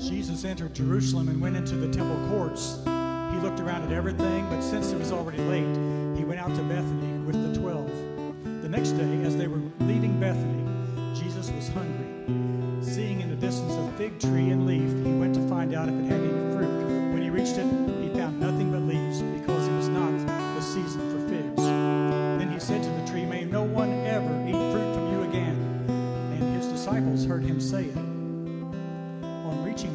Jesus entered Jerusalem and went into the temple courts. He looked around at everything, but since it was already late, he went out to Bethany with the twelve. The next day, as they were leaving Bethany, Jesus was hungry. Seeing in the distance a fig tree and leaf, he went to find out if it had any fruit. When he reached it, he found nothing but leaves, because it was not the season for figs. Then he said to the tree, May no one ever eat fruit from you again. And his disciples heard him say it.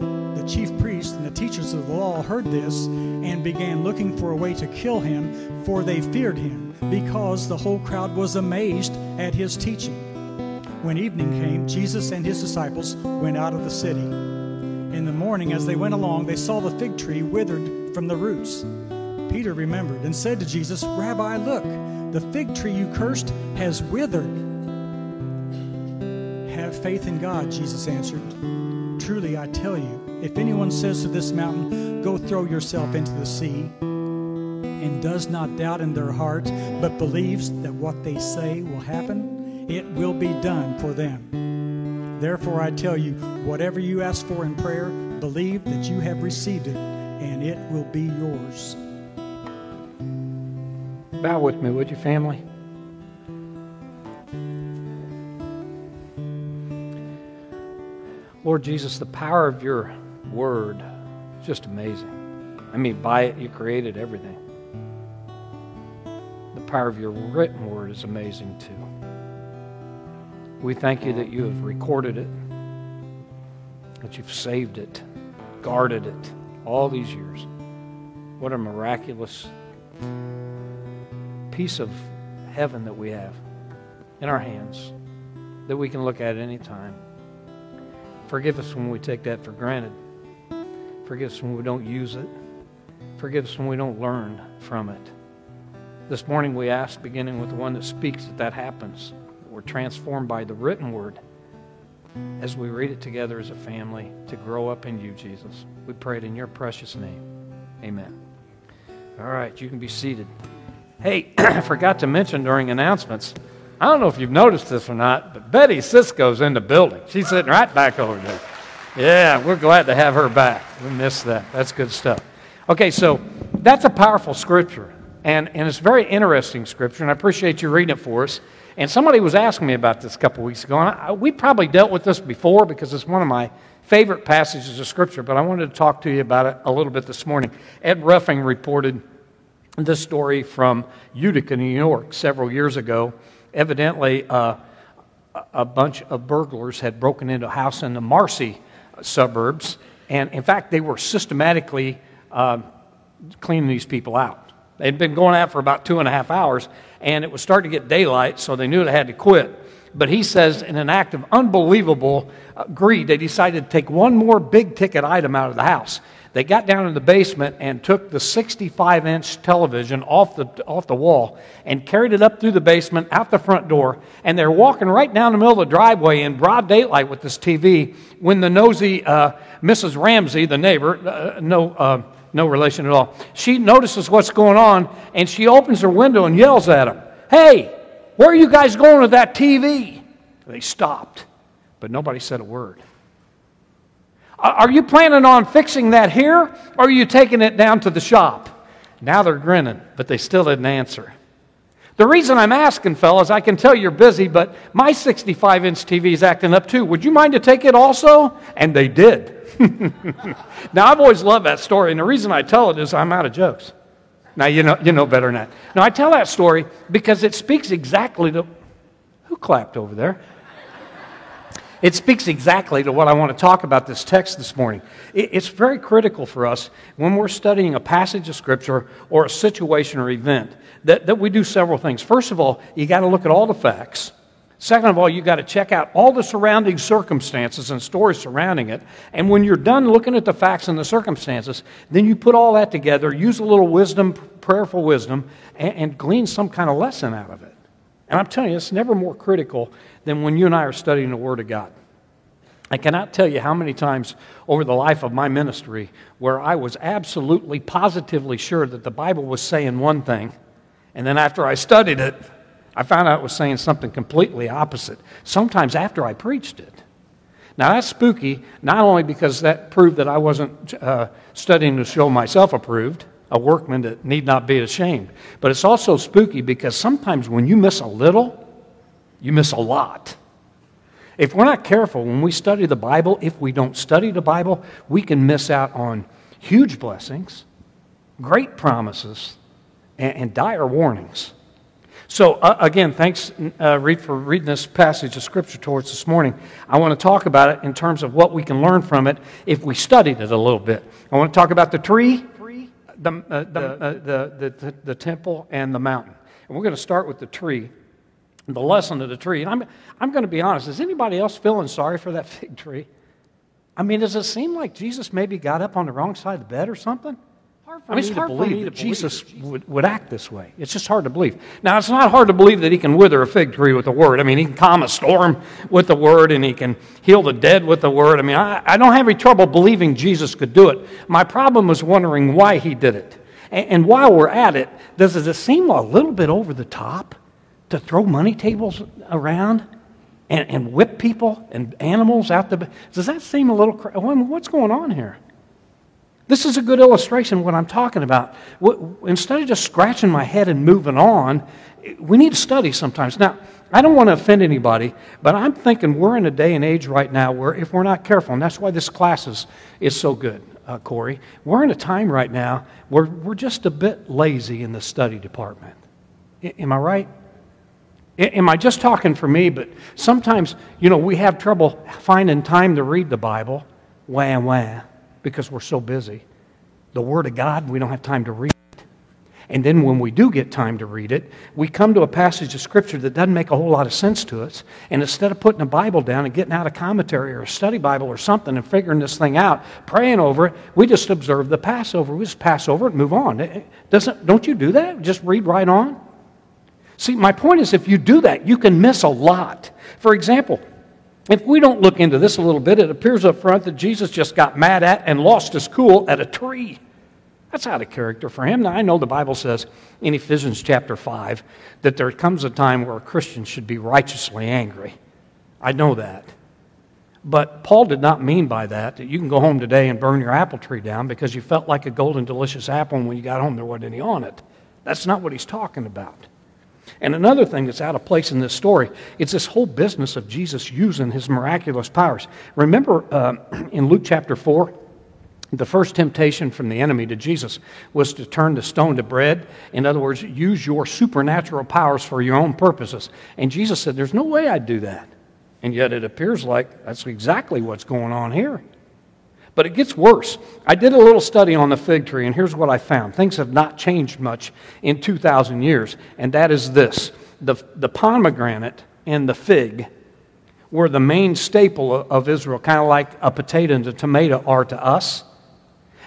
The chief priests and the teachers of the law heard this and began looking for a way to kill him, for they feared him, because the whole crowd was amazed at his teaching. When evening came, Jesus and his disciples went out of the city. In the morning, as they went along, they saw the fig tree withered from the roots. Peter remembered and said to Jesus, Rabbi, look, the fig tree you cursed has withered. Have faith in God, Jesus answered. Truly, I tell you, if anyone says to this mountain, Go throw yourself into the sea, and does not doubt in their heart, but believes that what they say will happen, it will be done for them. Therefore, I tell you, whatever you ask for in prayer, believe that you have received it, and it will be yours. Bow with me, would you, family? Lord Jesus, the power of your word is just amazing. I mean, by it, you created everything. The power of your written word is amazing too. We thank you that you have recorded it, that you've saved it, guarded it all these years. What a miraculous piece of heaven that we have in our hands that we can look at any time. Forgive us when we take that for granted. Forgive us when we don't use it. Forgive us when we don't learn from it. This morning we ask, beginning with the one that speaks, that that happens. We're transformed by the written word as we read it together as a family to grow up in you, Jesus. We pray it in your precious name. Amen. All right, you can be seated. Hey, I forgot to mention during announcements. I don't know if you've noticed this or not, but Betty Cisco's in the building. She's sitting right back over there. Yeah, we're glad to have her back. We missed that. That's good stuff. Okay, so that's a powerful scripture, and, and it's very interesting scripture, and I appreciate you reading it for us. And somebody was asking me about this a couple weeks ago, and I, we probably dealt with this before because it's one of my favorite passages of scripture, but I wanted to talk to you about it a little bit this morning. Ed Ruffing reported this story from Utica, New York, several years ago evidently uh, a bunch of burglars had broken into a house in the Marcy suburbs, and in fact, they were systematically uh, cleaning these people out. They'd been going out for about two and a half hours, and it was starting to get daylight, so they knew they had to quit. But he says, in an act of unbelievable uh, greed, they decided to take one more big ticket item out of the house. They got down in the basement and took the 65 inch television off the, off the wall and carried it up through the basement, out the front door. And they're walking right down the middle of the driveway in broad daylight with this TV when the nosy uh, Mrs. Ramsey, the neighbor, uh, no, uh, no relation at all, she notices what's going on and she opens her window and yells at them, Hey, where are you guys going with that TV? They stopped, but nobody said a word. Are you planning on fixing that here, or are you taking it down to the shop? Now they're grinning, but they still didn't answer. The reason I'm asking, fellas, I can tell you're busy, but my 65 inch TV is acting up too. Would you mind to take it also? And they did. now, I've always loved that story, and the reason I tell it is I'm out of jokes. Now, you know, you know better than that. Now, I tell that story because it speaks exactly to. Who clapped over there? It speaks exactly to what I want to talk about this text this morning. It's very critical for us when we're studying a passage of Scripture or a situation or event that, that we do several things. First of all, you got to look at all the facts. Second of all, you've got to check out all the surrounding circumstances and stories surrounding it. And when you're done looking at the facts and the circumstances, then you put all that together, use a little wisdom, prayerful wisdom, and, and glean some kind of lesson out of it. And I'm telling you, it's never more critical than when you and I are studying the Word of God. I cannot tell you how many times over the life of my ministry where I was absolutely positively sure that the Bible was saying one thing, and then after I studied it, I found out it was saying something completely opposite, sometimes after I preached it. Now, that's spooky, not only because that proved that I wasn't uh, studying to show myself approved, a workman that need not be ashamed, but it's also spooky because sometimes when you miss a little, you miss a lot. If we're not careful when we study the Bible, if we don't study the Bible, we can miss out on huge blessings, great promises, and, and dire warnings. So, uh, again, thanks, uh, Reed, for reading this passage of Scripture towards this morning. I want to talk about it in terms of what we can learn from it if we studied it a little bit. I want to talk about the tree, the, uh, the, uh, the, the, the, temple, and the mountain. And we're going to start with the tree, the lesson of the tree. And I'm, I'm going to be honest, is anybody else feeling sorry for that fig tree? I mean, does it seem like Jesus maybe got up on the wrong side of the bed or something? I mean, it's hard to believe that Jesus would, would act this way. It's just hard to believe. Now, it's not hard to believe that he can wither a fig tree with the word. I mean, he can calm a storm with the word and he can heal the dead with the word. I mean, I, I don't have any trouble believing Jesus could do it. My problem was wondering why he did it. And, and while we're at it, does it seem a little bit over the top to throw money tables around and, and whip people and animals out the. Does that seem a little. What's going on here? This is a good illustration of what I'm talking about. Instead of just scratching my head and moving on, we need to study sometimes. Now, I don't want to offend anybody, but I'm thinking we're in a day and age right now where if we're not careful, and that's why this class is, is so good, uh, Corey, we're in a time right now where we're just a bit lazy in the study department. I, am I right? Am I just talking for me? But sometimes, you know, we have trouble finding time to read the Bible. Wah, wah because we're so busy. The Word of God, we don't have time to read. And then when we do get time to read it, we come to a passage of Scripture that doesn't make a whole lot of sense to us. And instead of putting a Bible down and getting out a commentary or a study Bible or something and figuring this thing out, praying over it, we just observe the Passover. We just pass over it and move on. doesn't, don't you do that? Just read right on? See, my point is if you do that, you can miss a lot. For example, if we don't look into this a little bit, it appears up front that Jesus just got mad at and lost his cool at a tree. That's out of character for him. Now, I know the Bible says in Ephesians chapter 5 that there comes a time where a Christian should be righteously angry. I know that. But Paul did not mean by that that you can go home today and burn your apple tree down because you felt like a golden, delicious apple, and when you got home, there wasn't any on it. That's not what he's talking about. And another thing that's out of place in this story, it's this whole business of Jesus using his miraculous powers. Remember uh, in Luke chapter 4, the first temptation from the enemy to Jesus was to turn the stone to bread. In other words, use your supernatural powers for your own purposes. And Jesus said, There's no way I'd do that. And yet it appears like that's exactly what's going on here. But it gets worse. I did a little study on the fig tree, and here's what I found. Things have not changed much in 2,000 years, and that is this the, the pomegranate and the fig were the main staple of Israel, kind of like a potato and a tomato are to us.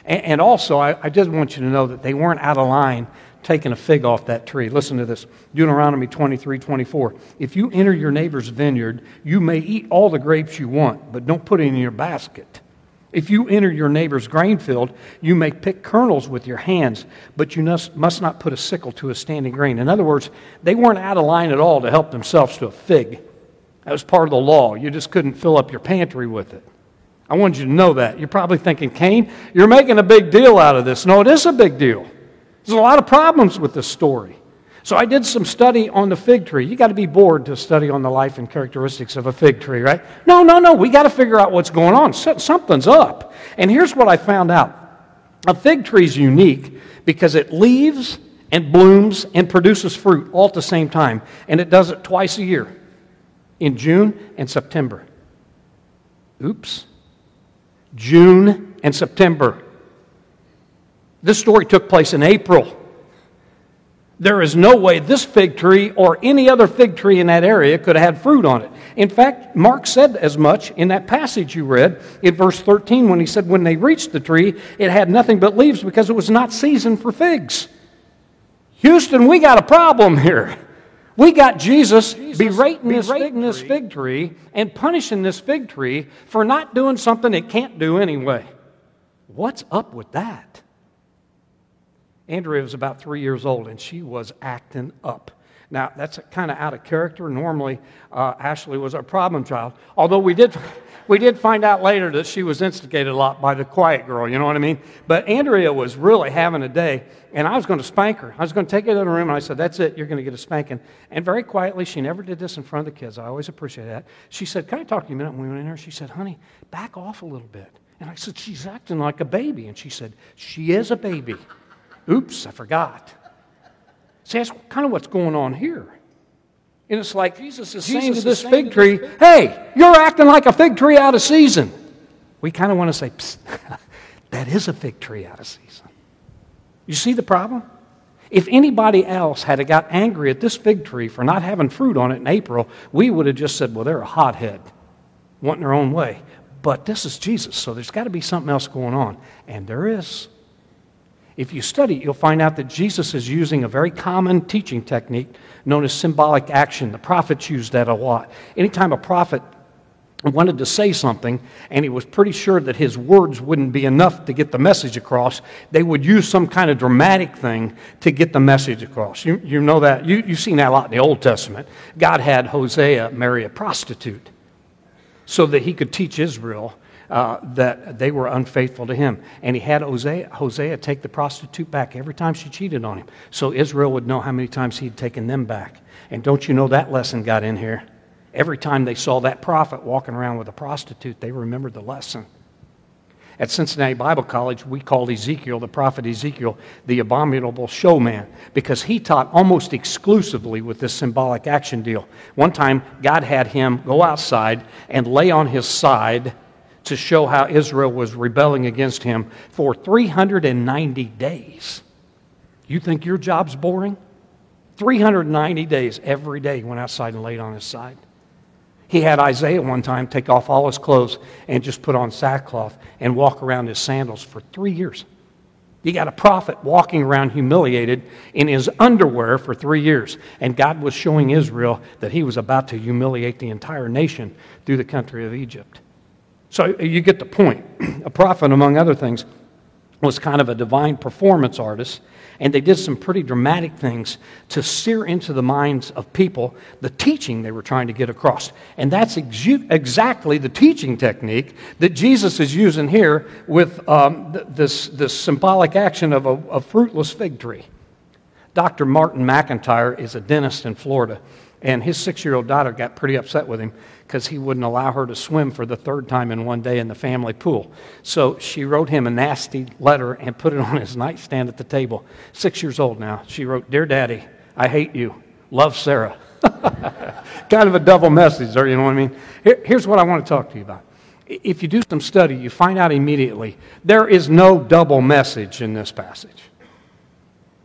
And, also, I, I just want you to know that they weren't out of line taking a fig off that tree. Listen to this Deuteronomy 23 24. If you enter your neighbor's vineyard, you may eat all the grapes you want, but don't put it in your basket. If you enter your neighbor's grain field, you may pick kernels with your hands, but you must not put a sickle to a standing grain. In other words, they weren't out of line at all to help themselves to a fig. That was part of the law. You just couldn't fill up your pantry with it. I wanted you to know that. You're probably thinking, Kane, you're making a big deal out of this. No, it is a big deal. There's a lot of problems with this story. So I did some study on the fig tree. You got to be bored to study on the life and characteristics of a fig tree, right? No, no, no. We got to figure out what's going on. Something's up. And here's what I found out. A fig tree is unique because it leaves and blooms and produces fruit all at the same time. And it does it twice a year in June and September. Oops. June and September. This story took place in April. There is no way this fig tree or any other fig tree in that area could have had fruit on it. In fact, Mark said as much in that passage you read in verse 13 when he said, When they reached the tree, it had nothing but leaves because it was not season for figs. Houston, we got a problem here. We got Jesus, Jesus berating, this, fig, this fig tree and punishing this fig tree for not doing something it can't do anyway. What's up with that? Andrea was about three years old and she was acting up. Now, that's kind of out of character. Normally, uh, Ashley was our problem child, although we did, we did find out later that she was instigated a lot by the quiet girl, you know what I mean? But Andrea was really having a day, and I was going to spank her. I was going to take her to the room, and I said, That's it, you're going to get a spanking. And very quietly, she never did this in front of the kids. I always appreciate that. She said, Can I talk to you a minute? When we went in there, she said, Honey, back off a little bit. And I said, She's acting like a baby. And she said, She is a baby. Oops, I forgot. See, that's kind of what's going on here. And it's like Jesus is Jesus saying to this fig tree, hey, you're acting like a fig tree out of season. We kind of want to say, that is a fig tree out of season. You see the problem? If anybody else had got angry at this fig tree for not having fruit on it in April, we would have just said, well, they're a hothead, wanting their own way. But this is Jesus, so there's got to be something else going on. And there is. If you study, you'll find out that Jesus is using a very common teaching technique known as symbolic action. The prophets use that a lot. Anytime a prophet wanted to say something and he was pretty sure that his words wouldn't be enough to get the message across, they would use some kind of dramatic thing to get the message across. You, you know that. You, you've seen that a lot in the Old Testament. God had Hosea marry a prostitute so that he could teach Israel uh, that they were unfaithful to him. And he had Hosea, Hosea take the prostitute back every time she cheated on him. So Israel would know how many times he'd taken them back. And don't you know that lesson got in here? Every time they saw that prophet walking around with a prostitute, they remembered the lesson. At Cincinnati Bible College, we called Ezekiel, the prophet Ezekiel, the abominable showman because he taught almost exclusively with this symbolic action deal. One time, God had him go outside and lay on his side to show how Israel was rebelling against him for 390 days. You think your job's boring? 390 days, every day, he went outside and laid on his side. He had Isaiah one time take off all his clothes and just put on sackcloth and walk around his sandals for three years. You got a prophet walking around humiliated in his underwear for three years. And God was showing Israel that he was about to humiliate the entire nation through the country of Egypt. So you get the point. A prophet, among other things, was kind of a divine performance artist, and they did some pretty dramatic things to sear into the minds of people the teaching they were trying to get across. And that's ex- exactly the teaching technique that Jesus is using here with um, th- this, this symbolic action of a, a fruitless fig tree. Dr. Martin McIntyre is a dentist in Florida, and his six year old daughter got pretty upset with him because he wouldn't allow her to swim for the third time in one day in the family pool. So she wrote him a nasty letter and put it on his nightstand at the table. Six years old now. She wrote, Dear Daddy, I hate you. Love Sarah. kind of a double message there, you know what I mean? Here, here's what I want to talk to you about. If you do some study, you find out immediately there is no double message in this passage.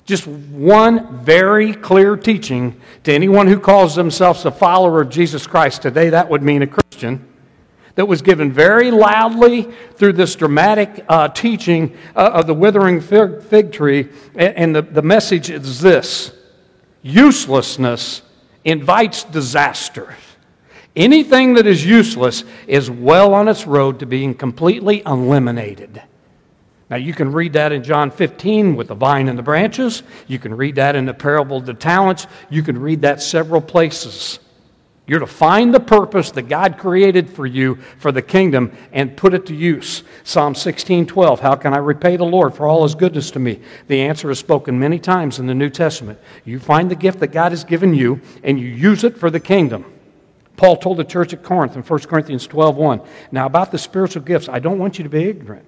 Just one very clear teaching to anyone who calls themselves a follower of Jesus Christ. Today, that would mean a Christian. That was given very loudly through this dramatic uh, teaching uh, of the withering fig, fig tree. And the, the message is this uselessness invites disaster. Anything that is useless is well on its road to being completely eliminated. Now, you can read that in John 15 with the vine and the branches. You can read that in the parable of the talents. You can read that several places. You're to find the purpose that God created for you for the kingdom and put it to use. Psalm 16 12. How can I repay the Lord for all his goodness to me? The answer is spoken many times in the New Testament. You find the gift that God has given you and you use it for the kingdom. Paul told the church at Corinth in 1 Corinthians 12 1. Now, about the spiritual gifts, I don't want you to be ignorant.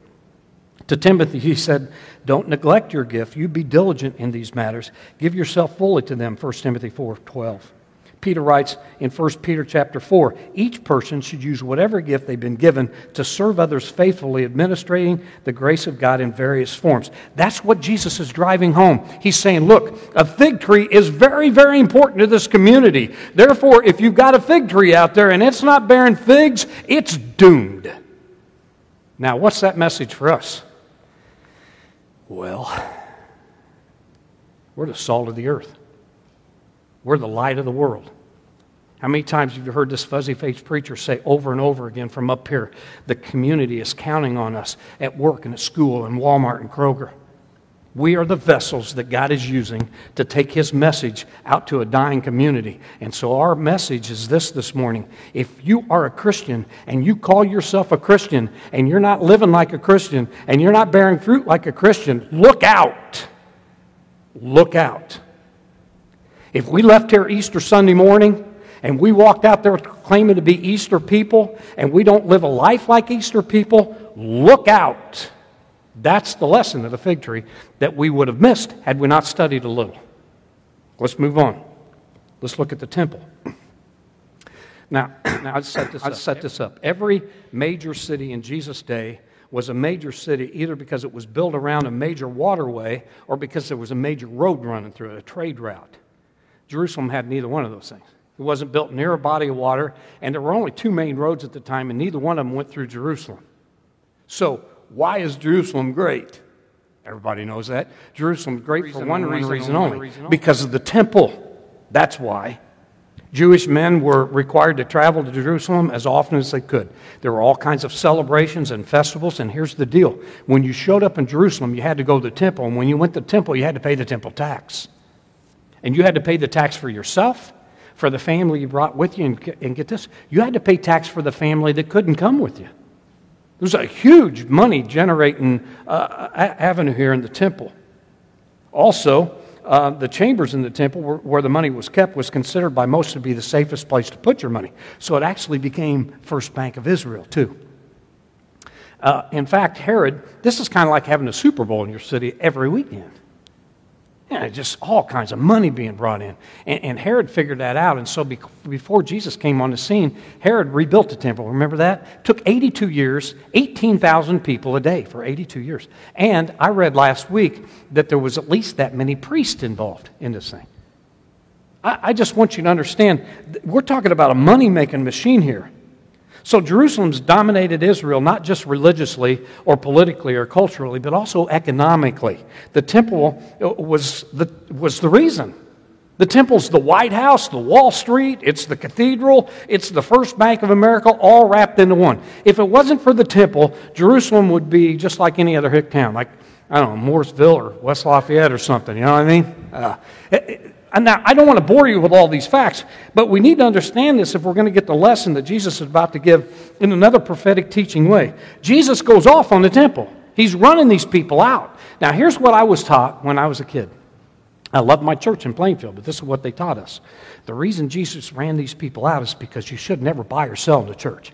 To Timothy, he said, Don't neglect your gift. You be diligent in these matters. Give yourself fully to them, 1 Timothy 4 12. Peter writes in 1 Peter chapter 4 each person should use whatever gift they've been given to serve others faithfully, administrating the grace of God in various forms. That's what Jesus is driving home. He's saying, Look, a fig tree is very, very important to this community. Therefore, if you've got a fig tree out there and it's not bearing figs, it's doomed. Now, what's that message for us? Well, we're the salt of the earth. We're the light of the world. How many times have you heard this fuzzy faced preacher say over and over again from up here, the community is counting on us at work and at school and Walmart and Kroger? We are the vessels that God is using to take His message out to a dying community. And so, our message is this this morning. If you are a Christian and you call yourself a Christian and you're not living like a Christian and you're not bearing fruit like a Christian, look out. Look out. If we left here Easter Sunday morning and we walked out there claiming to be Easter people and we don't live a life like Easter people, look out. That's the lesson of the fig tree that we would have missed had we not studied a little. Let's move on. Let's look at the temple. Now, now I'll set this, I'll set this up. Every major city in Jesus' day was a major city either because it was built around a major waterway or because there was a major road running through it, a trade route. Jerusalem had neither one of those things. It wasn't built near a body of water, and there were only two main roads at the time, and neither one of them went through Jerusalem. So, why is Jerusalem great? Everybody knows that. Jerusalem's great reason, for one, one reason, reason, only, reason because of the temple. That's why. Jewish men were required to travel to Jerusalem as often as they could. There were all kinds of celebrations and festivals, and here's the deal. When you showed up in Jerusalem, you had to go to the temple, and when you went to the temple, you had to pay the temple tax. And you had to pay the tax for yourself, for the family you brought with you, and, and get this, you had to pay tax for the family that couldn't come with you. There's a huge money generating uh, avenue here in the temple. Also, uh, the chambers in the temple where, where, the money was kept was considered by most to be the safest place to put your money. So it actually became First Bank of Israel, too. Uh, in fact, Herod, this is kind of like having a Super Bowl in your city every weekend. Yeah, just all kinds of money being brought in. And, and Herod figured that out. And so be, before Jesus came on the scene, Herod rebuilt the temple. Remember that? Took 82 years, 18,000 people a day for 82 years. And I read last week that there was at least that many priests involved in this thing. I, I just want you to understand, we're talking about a money making machine here. So Jerusalem's dominated Israel not just religiously or politically or culturally, but also economically. The temple uh, was the, was the reason. The temple's the White House, the Wall Street, it's the cathedral, it's the First Bank of America, all wrapped into one. If it wasn't for the temple, Jerusalem would be just like any other hick town, like, I don't know, Mooresville or West Lafayette or something, you know what I mean? Uh, it, and now, I don't want to bore you with all these facts, but we need to understand this if we're going to get the lesson that Jesus is about to give in another prophetic teaching way. Jesus goes off on the temple, he's running these people out. Now, here's what I was taught when I was a kid. I loved my church in Plainfield, but this is what they taught us. The reason Jesus ran these people out is because you should never buy or sell in the church.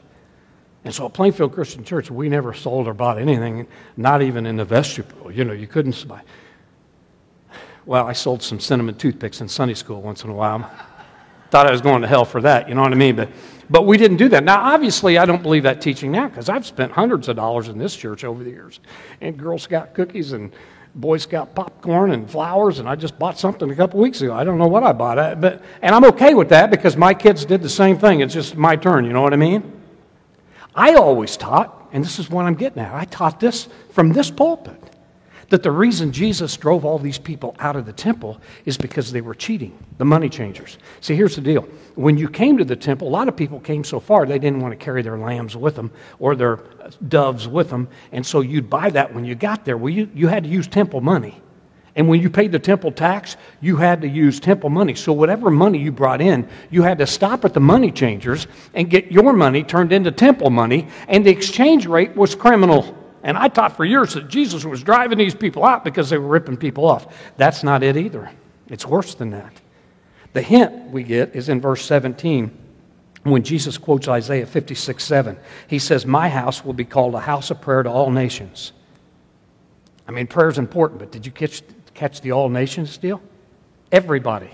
And so at Plainfield Christian Church, we never sold or bought anything, not even in the vestibule. You know, you couldn't buy. Well, I sold some cinnamon toothpicks in Sunday school once in a while. Thought I was going to hell for that, you know what I mean? But, but we didn't do that. Now, obviously, I don't believe that teaching now because I've spent hundreds of dollars in this church over the years. And Girl Scout cookies and Boy Scout popcorn and flowers, and I just bought something a couple weeks ago. I don't know what I bought, uh, but and I'm okay with that because my kids did the same thing. It's just my turn. You know what I mean? I always taught, and this is what I'm getting at. I taught this from this pulpit that the reason Jesus drove all these people out of the temple is because they were cheating, the money changers. See, here's the deal. When you came to the temple, a lot of people came so far they didn't want to carry their lambs with them or their uh, doves with them. And so you'd buy that when you got there. Well, you, you had to use temple money. And when you paid the temple tax, you had to use temple money. So whatever money you brought in, you had to stop at the money changers and get your money turned into temple money, and the exchange rate was criminal. And I taught for years that Jesus was driving these people out because they were ripping people off. That's not it either. It's worse than that. The hint we get is in verse 17 when Jesus quotes Isaiah 56 7. He says, My house will be called a house of prayer to all nations. I mean, prayer is important, but did you catch, catch the all nations deal? Everybody.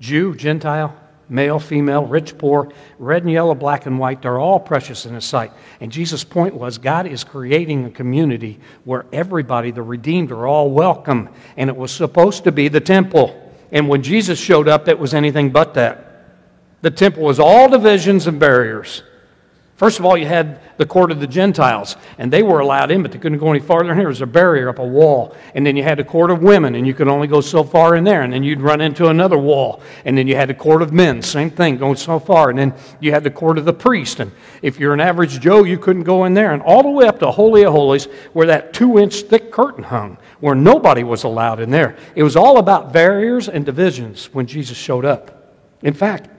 Jew, Gentile, male, female, rich, poor, red and yellow, black and white, they're all precious in His sight. And Jesus' point was God is creating a community where everybody, the redeemed, are all welcome. And it was supposed to be the temple. And when Jesus showed up, it was anything but that. The temple was all divisions and barriers. First of all, you had the court of the Gentiles, and they were allowed in, but they couldn't go any farther in here. There was a barrier up a wall. And then you had the court of women, and you could only go so far in there. And then you'd run into another wall. And then you had the court of men, same thing, going so far. And then you had the court of the priest. And if you're an average Joe, you couldn't go in there. And all the way up to Holy of Holies, where that two inch thick curtain hung, where nobody was allowed in there. It was all about barriers and divisions when Jesus showed up. In fact,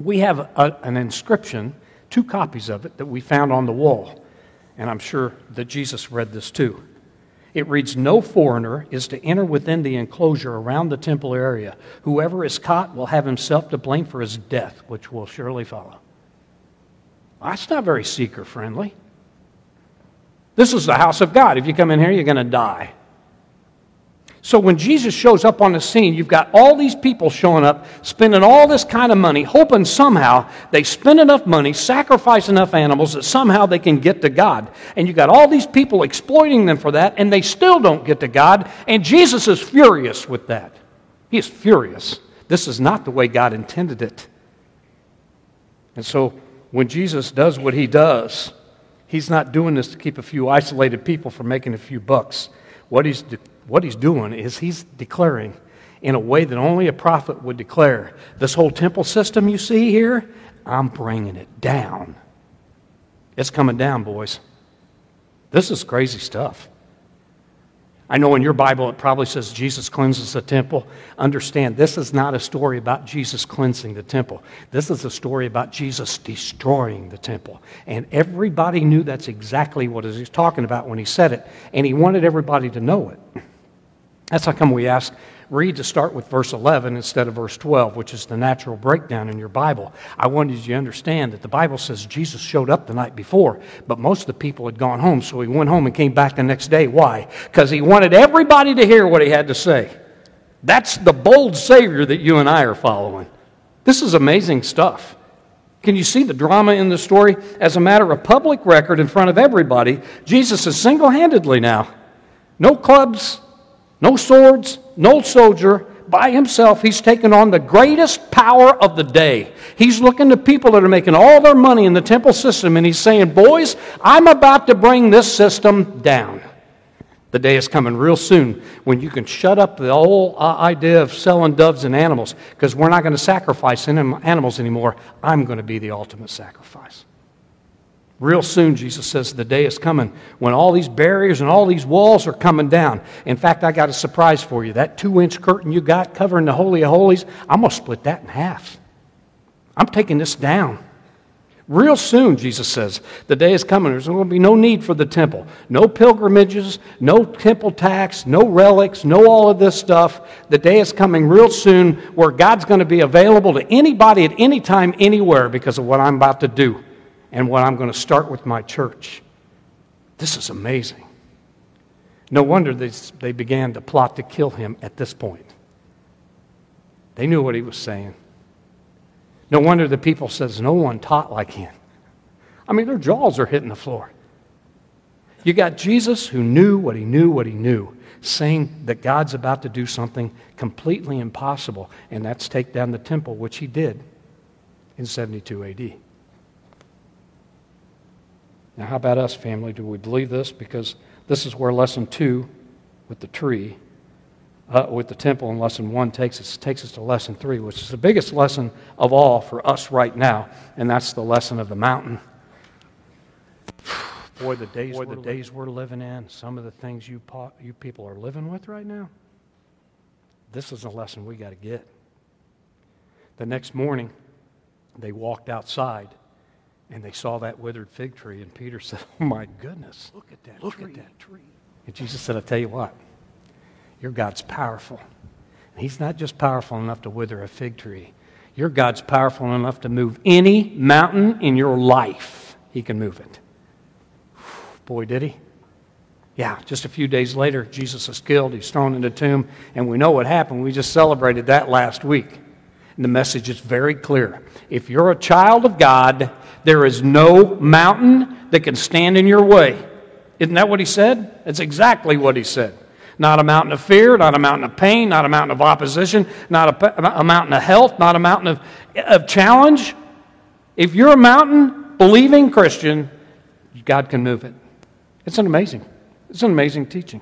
we have a, an inscription two copies of it that we found on the wall. And I'm sure that Jesus read this too. It reads No foreigner is to enter within the enclosure around the temple area. Whoever is caught will have himself to blame for his death, which will surely follow. That's not very seeker friendly. This is the house of God. If you come in here, you're going to die. So when Jesus shows up on the scene, you've got all these people showing up, spending all this kind of money, hoping somehow they spend enough money, sacrifice enough animals that somehow they can get to God. And you've got all these people exploiting them for that, and they still don't get to God. And Jesus is furious with that. He is furious. This is not the way God intended it. And so when Jesus does what he does, he's not doing this to keep a few isolated people from making a few bucks. What he's what he's doing is he's declaring in a way that only a prophet would declare this whole temple system you see here, I'm bringing it down. It's coming down, boys. This is crazy stuff. I know in your Bible it probably says Jesus cleanses the temple. Understand, this is not a story about Jesus cleansing the temple. This is a story about Jesus destroying the temple. And everybody knew that's exactly what he was talking about when he said it. And he wanted everybody to know it. That's how come we ask Reed to start with verse 11 instead of verse 12, which is the natural breakdown in your Bible. I wanted you to understand that the Bible says Jesus showed up the night before, but most of the people had gone home, so he went home and came back the next day. Why? Because he wanted everybody to hear what he had to say. That's the bold Savior that you and I are following. This is amazing stuff. Can you see the drama in the story? As a matter of public record in front of everybody, Jesus is single handedly now. No clubs, no swords, no soldier. By himself, he's taken on the greatest power of the day. He's looking to people that are making all their money in the temple system and he's saying, Boys, I'm about to bring this system down. The day is coming real soon when you can shut up the whole uh, idea of selling doves and animals because we're not going to sacrifice animals anymore. I'm going to be the ultimate sacrifice. Real soon, Jesus says, the day is coming when all these barriers and all these walls are coming down. In fact, I got a surprise for you. That two inch curtain you got covering the Holy of Holies, I'm going to split that in half. I'm taking this down. Real soon, Jesus says, the day is coming. There's going to be no need for the temple. No pilgrimages, no temple tax, no relics, no all of this stuff. The day is coming real soon where God's going to be available to anybody at any time, anywhere because of what I'm about to do and what I'm going to start with my church. This is amazing. No wonder they, they began to plot to kill him at this point. They knew what he was saying. No wonder the people says no one taught like him. I mean, their jaws are hitting the floor. You got Jesus who knew what he knew, what he knew, saying that God's about to do something completely impossible, and that's take down the temple, which he did in 72 AD. Now, how about us, family? Do we believe this? Because this is where lesson two with the tree, uh, with the temple, and lesson one takes us, takes us to lesson three, which is the biggest lesson of all for us right now, and that's the lesson of the mountain. Boy, the days, Boy, the days we're living in, some of the things you, po- you people are living with right now, this is a lesson we got to get. The next morning, they walked outside and they saw that withered fig tree, and Peter said, Oh my goodness, look at that, look tree. at that tree. And Jesus said, I tell you what, your God's powerful. And he's not just powerful enough to wither a fig tree, your God's powerful enough to move any mountain in your life. He can move it. Boy, did he. Yeah, just a few days later, Jesus is killed. He's thrown in the tomb, and we know what happened. We just celebrated that last week. And the message is very clear. If you're a child of God, there is no mountain that can stand in your way. Isn't that what he said? That's exactly what he said. Not a mountain of fear, not a mountain of pain, not a mountain of opposition, not a, a mountain of health, not a mountain of, of challenge. If you're a mountain believing Christian, God can move it. It's an amazing, it's an amazing teaching.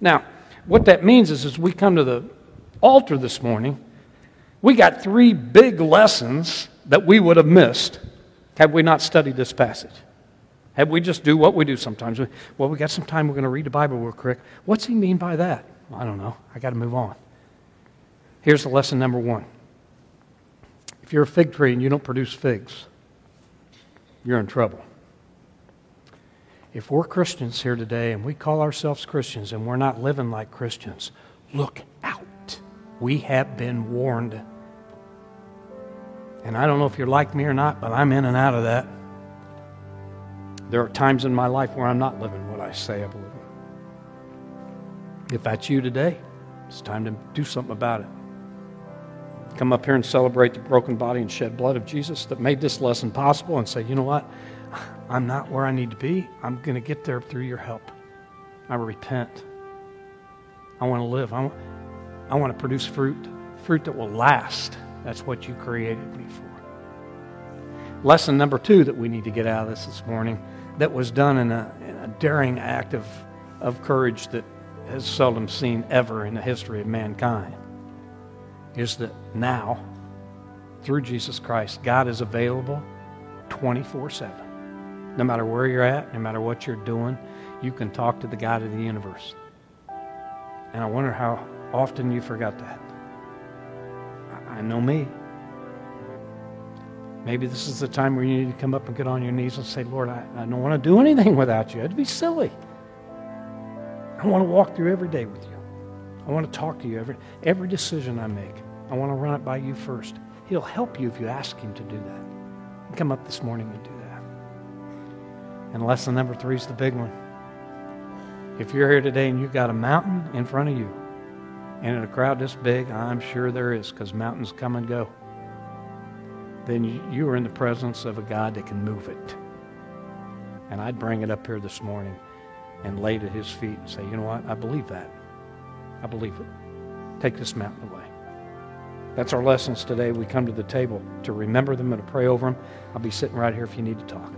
Now, what that means is as we come to the altar this morning, we got three big lessons that we would have missed had we not studied this passage. Have we just do what we do sometimes. Well, we got some time, we're going to read the Bible real quick. What's he mean by that? I don't know. I got to move on. Here's the lesson number one. If you're a fig tree and you don't produce figs, you're in trouble. If we're Christians here today and we call ourselves Christians and we're not living like Christians, look out. We have been warned. And I don't know if you're like me or not, but I'm in and out of that. There are times in my life where I'm not living what I say I believe. If that's you today, it's time to do something about it. Come up here and celebrate the broken body and shed blood of Jesus that made this lesson possible and say, you know what? I'm not where I need to be. I'm going to get there through your help. I repent. I want to live. I want, I want to produce fruit, fruit that will last. That's what you created me for. Lesson number two that we need to get out of this this morning that was done in a, in a daring act of, of courage that has seldom seen ever in the history of mankind is that now, through Jesus Christ, God is available 24 7. No matter where you're at, no matter what you're doing, you can talk to the God of the universe. And I wonder how often you forgot that. I know me. Maybe this is the time where you need to come up and get on your knees and say, Lord, I, I don't want to do anything without you. It'd be silly. I want to walk through every day with you. I want to talk to you every, every decision I make. I want to run it by you first. He'll help you if you ask Him to do that. Come up this morning and do that. And lesson number three is the big one. If you're here today and you've got a mountain in front of you, and in a crowd this big, I'm sure there is, because mountains come and go then you are in the presence of a God that can move it. And I'd bring it up here this morning and lay it at his feet and say, you know what? I believe that. I believe it. Take this mountain away. That's our lessons today. We come to the table to remember them and to pray over them. I'll be sitting right here if you need to talk.